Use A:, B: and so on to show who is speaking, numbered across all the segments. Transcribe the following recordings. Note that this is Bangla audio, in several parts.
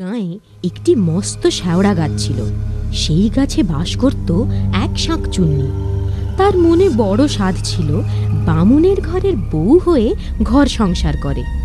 A: গাঁয়ে একটি মস্ত শ্যাওড়া গাছ ছিল। সেই গাছে বাস করত এক শাঁক চুন্নি। তার মনে বড় সাধ ছিল বামুনের ঘরের বউ হয়ে ঘর সংসার করে।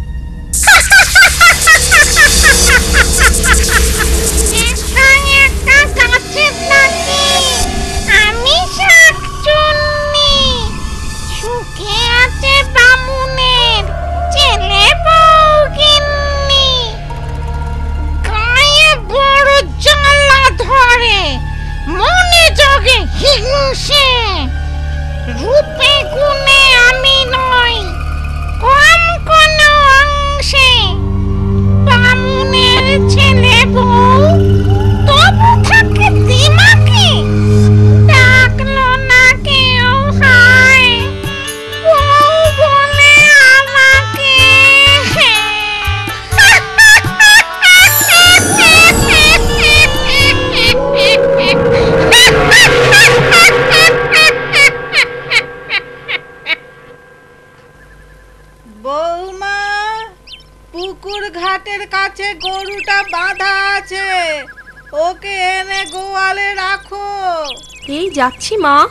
B: এই যাচ্ছি মা।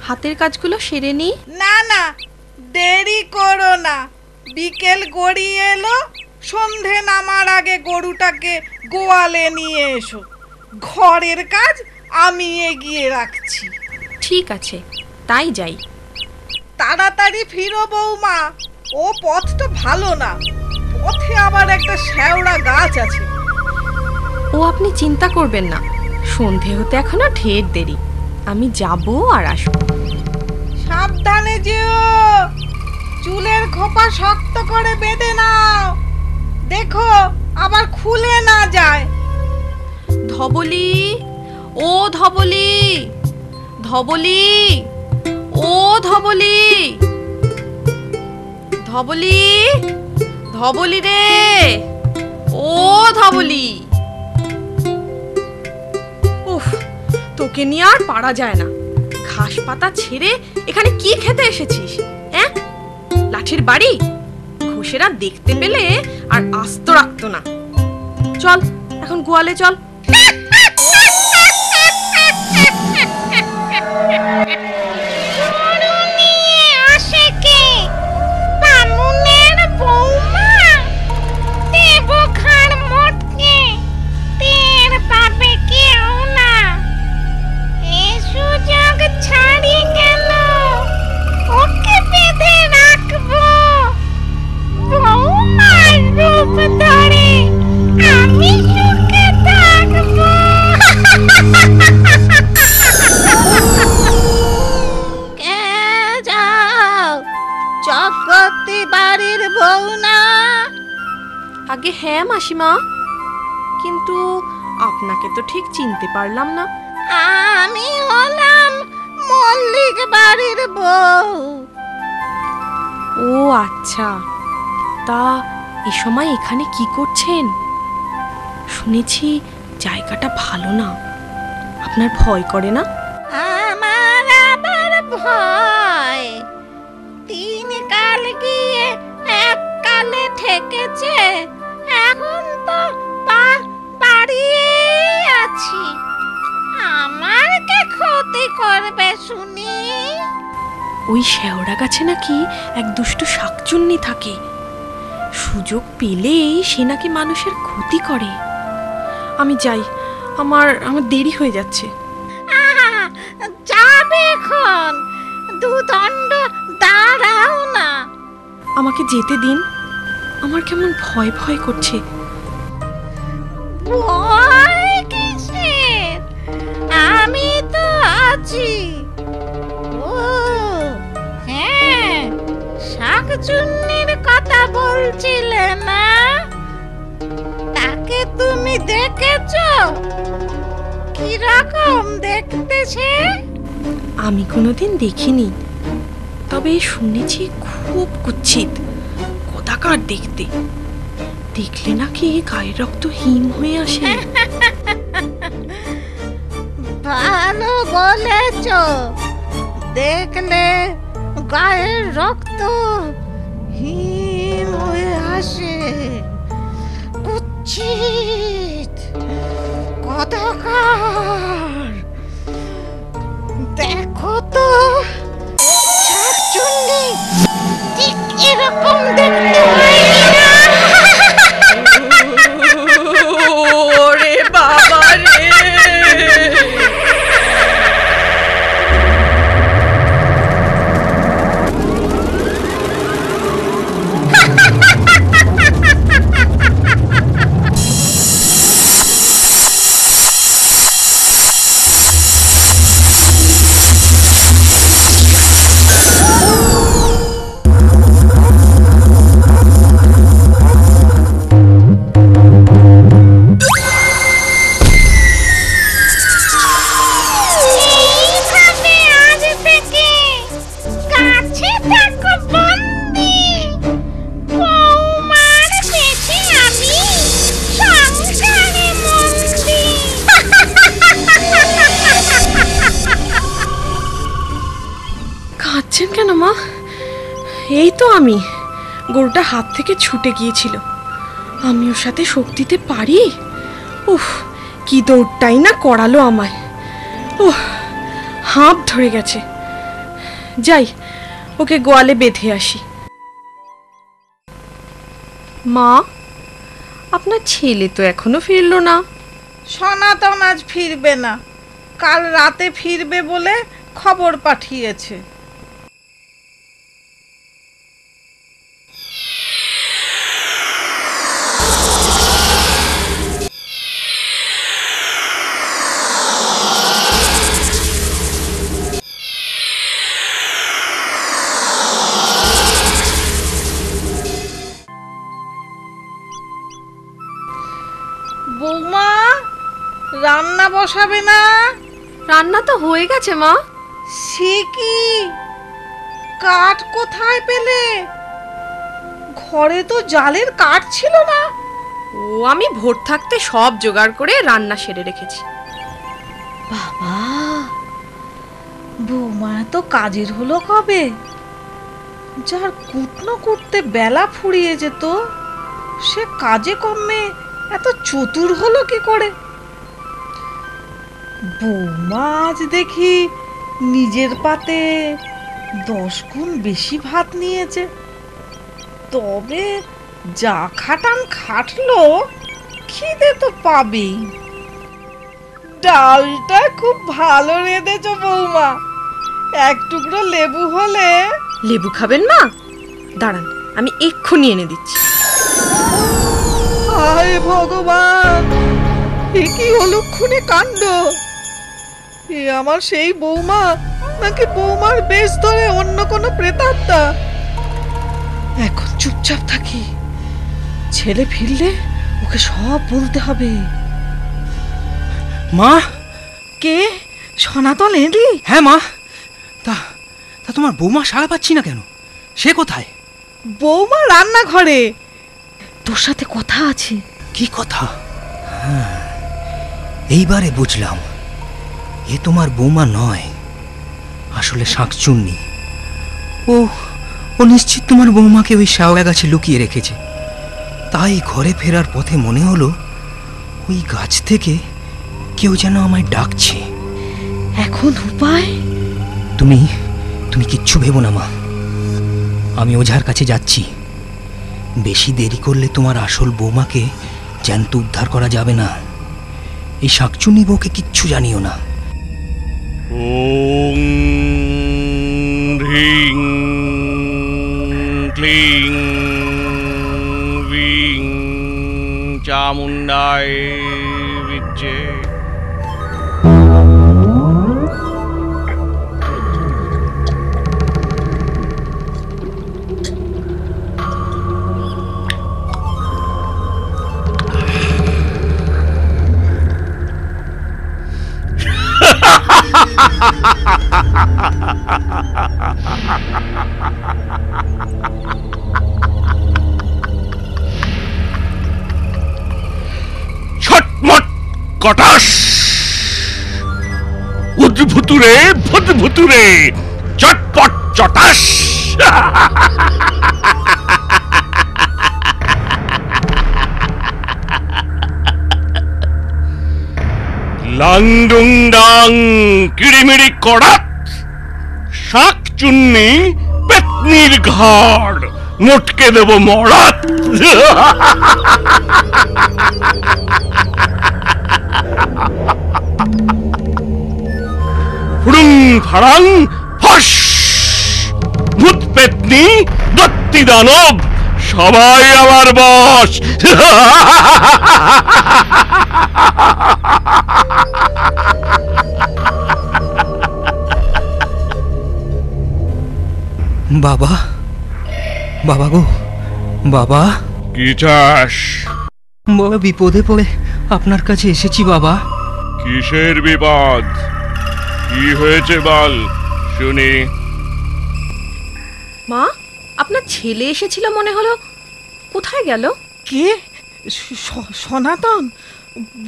B: হাতের কাজগুলো সেরে নি।
C: না না দেরি করো না। বিকেল গড়িয়ে এলো সন্ধে নামার আগে গরুটাকে গোয়ালে নিয়ে এসো। ঘরের কাজ আমি এগিয়ে রাখছি।
B: ঠিক আছে তাই যাই।
C: তাড়াতাড়ি ফিরো বৌমা ও পথটা ভালো না। পথে আবার একটা শ্যাওড়া গাছ আছে।
B: ও আপনি চিন্তা করবেন না। সন্ধে হতে এখনও ঢের দেরি। আমি যাব আর আসব।
C: সাবধানে যেও। চুলের খোপা শক্ত করে বেঁধে নাও। দেখো আবার খুলে না যায়।
B: ধবলি ও ধবলি ধবলি ও ধবলি ধবলি ধবলি রে ও ধবলি। তোকে নিয়ে আর পারা যায় না। ঘাস পাতা ছেড়ে এখানে কি খেতে এসেছিস হ্যাঁ? লাঠির বাড়ি? ঘুষেরা দেখতে পেলে আর আস্ত রাখতো না। চল, এখন গোয়ালে চল।
D: বাড়ির বউ না।
B: আগে হ্যাঁ মাসিমা। কিন্তু আপনাকে তো ঠিক চিনতে পারলাম না।
D: আমি হলাম মল্লিক বাড়ির বউ।
B: ও আচ্ছা। তা এ সময় এখানে কি করছেন? শুনেছি জায়গাটা ভালো না। আপনার ভয় করে না?
D: আমার আবার ভয়। কালে এখন তো পা বাড়িয়ে আছি। আমার কে ক্ষতি করবে শুনি?
B: ওই শেওড়া গাছে নাকি এক দুষ্টু শাকচুন্নি থাকে। সুযোগ পেলেই সে নাকি মানুষের ক্ষতি করে। আমি যাই আমার আমার দেরি হয়ে যাচ্ছে।
D: যাবে এখন। দুদণ্ড দাঁড়াও না।
B: আমাকে যেতে দিন। আমার কেমন ভয় ভয় করছে।
D: ভয় কিসের? আমি তো আছি। ও হ্যাঁ শাকচুন্নির কথা বলছিলে না? তাকে তুমি দেখেছ? কীরকম দেখতে সে?
B: আমি কোনোদিন দেখিনি তবে শুনেছি খুব কুচ্ছিত কোথাকার দেখতে। দেখলে নাকি গায়ের রক্ত হিম হয়ে আসে।
D: ভালো বলেছ। দেখলে গায়ের রক্ত হিম হয়ে আসে। কুচ্ছিত অন্ধকার দেখো তো শাকচুন্নি ঠিক এরকম
B: গরুটা হাত থেকে ছুটে গিয়েছিল। আমি ওর সাথে শক্তিতে পারি? উফ, কি দৌড়টাই না করালো আমায়। উহ হাঁপ ধরে গেছে। যাই, ওকে গোয়ালে বেঁধে আসি। মা, আপনার ছেলে তো এখনও ফিরলো না।
C: সনাতন আজ ফিরবে না। কাল রাতে ফিরবে বলে খবর পাঠিয়েছে। বসাবে না।
B: রান্না তো হয়ে গেছে মা।
C: সে কি? কাঠ কোথায় পেলে? ঘরে তো জালের কাঠ ছিল না।
B: ও আমি ভোর থাকতে সব জোগাড় করে রান্না সেরে রেখেছি।
C: বাবা বৌমা তো কাজের হলো কবে? যার কুটনো করতে বেলা ফুরিয়ে যেত সে কাজে কমে এত চতুর হলো কি করে? বৌমা আজ দেখি নিজের পাতে দশ গুণ বেশি ভাত নিয়েছে। তবে যা খাটান খাটলো খিদে তো পাবেই। ডালটা খুব ভালো রেঁধেছ বৌমা। এক টুকরো লেবু হলে
B: লেবু খাবেন মা? দাঁড়ান আমি এক্ষুনি এনে দিচ্ছি।
C: হায় ভগবান এ কি অলক্ষণে কাণ্ড? এ আমার সেই বৌমা? নাকি বৌমার বেশ ধরে অন্য কোনো প্রেতাত্মা? এখন চুপচাপ থাকি। ছেলে ফিরলে ওকে সব বলতে হবে।
E: মা?
C: কে? সনাতন এলি
E: হ্যাঁ মা। তা তা তোমার বৌমা সাড়া পাচ্ছি না কেন? সে কোথায়?
C: বৌমা রান্নাঘরে। তোর সাথে কথা আছে।
E: কি কথা? হ্যাঁ, এইবারে বুঝলাম। এ তোমার বৌমা নয় আসলে শাঁকচুন্নি। ও ও নিশ্চিত তোমার বৌমাকে ওই শ্যাওড়া গাছে লুকিয়ে রেখেছে। তাই ঘরে ফেরার পথে মনে হলো ওই গাছ থেকে কেউ যেন আমায় ডাকছে।
C: এখন উপায়?
E: তুমি তুমি কিচ্ছু ভেবো না মা। আমি ওঝার কাছে যাচ্ছি। বেশি দেরি করলে তোমার আসল বৌমাকে জ্যান্ত উদ্ধার করা যাবে না। এই শাকচুনি বউকে কিচ্ছু জানিও না।
F: ह्रीं क्लीं वीं चामुण्डाय ছটমট কটাস। উদ্ভুতুরে ভুতভুতুরে চটপট চটাস। লাংডুং ডাং কিড়িমিড়ি কড়াত। শাক চুন্নি পেতনির ঘাড়, মোটকে দেব মরাত ফুড়ুং ফাড়াং, ফস! ভূত পেতনি দত্তি দানব, সবাই আমার বস।
E: বাবা? বাবা গো বাবা?
F: কি চাস?
E: বাবা বিপদে পড়ে আপনার কাছে এসেছি বাবা।
F: কিসের বিপদ? কি হয়েছে বল শুনি।
B: মা আপনার ছেলে এসেছিল মনে হলো। কোথায় গেল?
C: কে? স- সনাতন?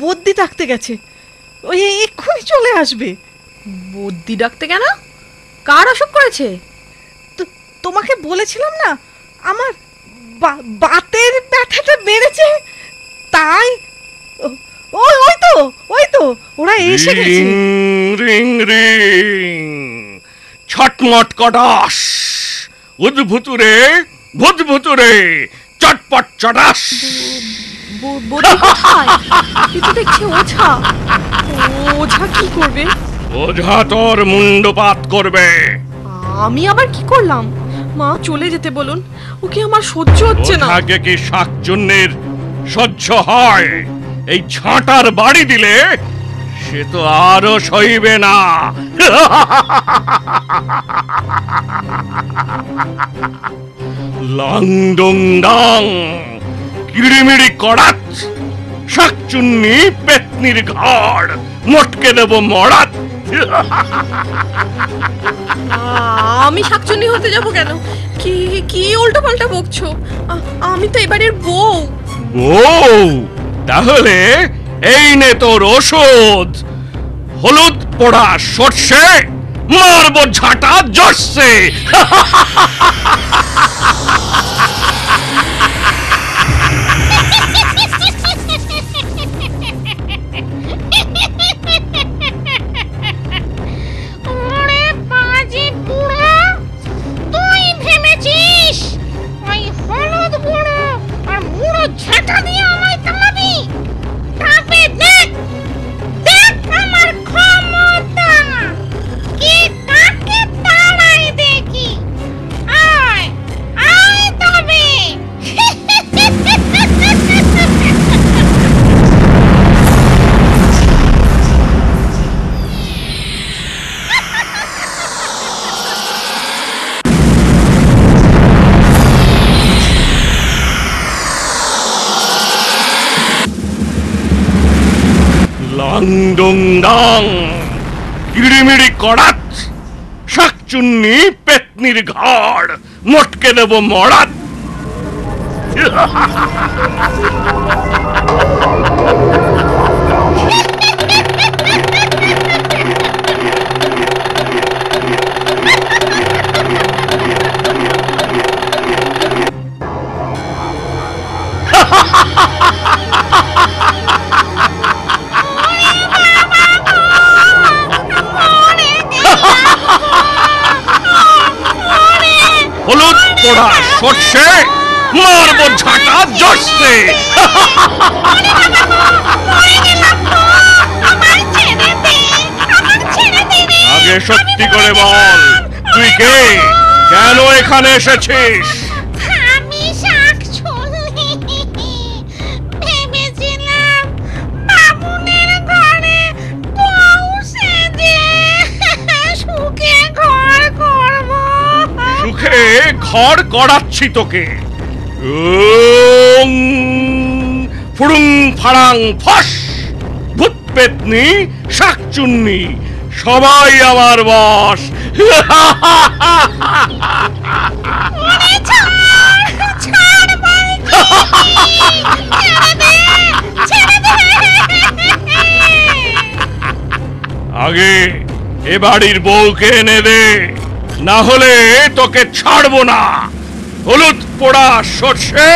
C: বদ্যি ডাকতে গেছে। ওই এক্ষুনি চলে আসবে।
B: বদ্যি ডাকতে কেন? কার অসুখ করেছে?
C: তোমাকে বলেছিলাম না আমার বাতের ব্যথাটা বেড়েছে তাই ওই ওই তো ওই তো ওরা এসে গেছে।
F: রিং রিং রিং ছটমট কটাস উদ্ভুতুরে ভূতভুতুরে চটপট চটাস।
B: কোথায় দেখছি ওঝা কি করবে?
F: ওঝা তোর মুন্ডপাত করবে।
B: আমি আবার কি করলাম? মা, চলে যেতে বলুন। ওকে আমার সহ্য হচ্ছে না।
F: আগে কি শাকচুন্নির সহ্য হয়। এই ঝাঁটার বাড়ি দিলে সে তো আরও সইবে না। লং ডং ডং কিড়িমিড়ি কড়াত, শাকচুন্নি, পেতনির ঘর মটকে দেব মরাত
B: আমি শাকচুন্নি হতে যাব কেন? কি কি উল্টো পাল্টা বকছো আমি তো এবারের বউ।
F: বউ? তাহলে এই নে তোর ওষুধ। হলুদ পোড়া সর্ষে, মারব ঝাঁটা জর্ষে ডং কিড়িমিড়ি কড়াত শাকচুন্নি পেতনির ঘাড় মটকে দেব মরাত হলুদ সর্ষে মারব ঝাঁটা আগে সত্যি করে বল তুই কে? কেন এখানে এসেছিস?
D: সুখে ঘর
F: গড়াচ্ছি তোকে। ফুড়ুং ফাড়াং ফস ভূত পেতনি শাকচুন্নি সবাই আমার বস। আগে এ বাড়ির বউকে এনে দে। না হলে তোকে ছাড়বো না। হলুদ পোড়া সর্ষে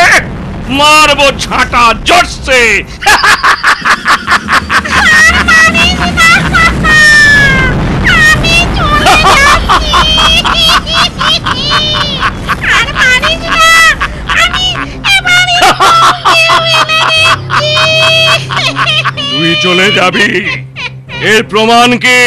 F: মারবো ছাটা জর্ষে তুই চলে যাবি। এর প্রমাণ কি?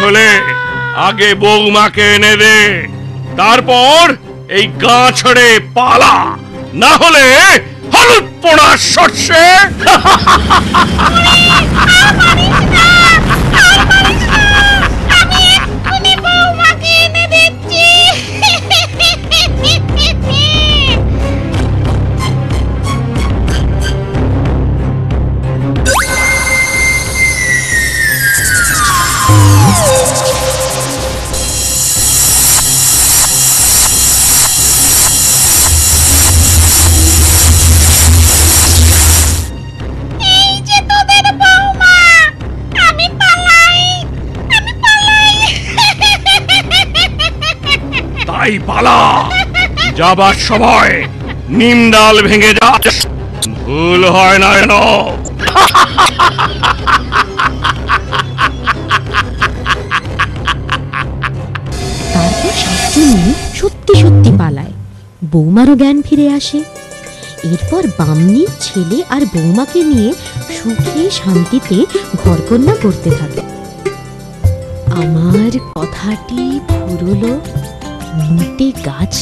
F: তাহলে আগে বৌমাকে এনে দে, তারপর এই গা ছড়ে পালা। না হলে হলুদ পোড়া সর্ষে তাই পালা। যাবার সময় নিম ডাল ভেঙে যা ভুল হয় না যেন।
A: সত্যি সত্যি পালায়। বৌমারও জ্ঞান ফিরে আসে। এরপর বামনি, ছেলে আর বৌমাকে নিয়ে সুখে শান্তিতে ঘরকন্যা করতে থাকে। আমার কথাটি ফুরলো মোটে গাছ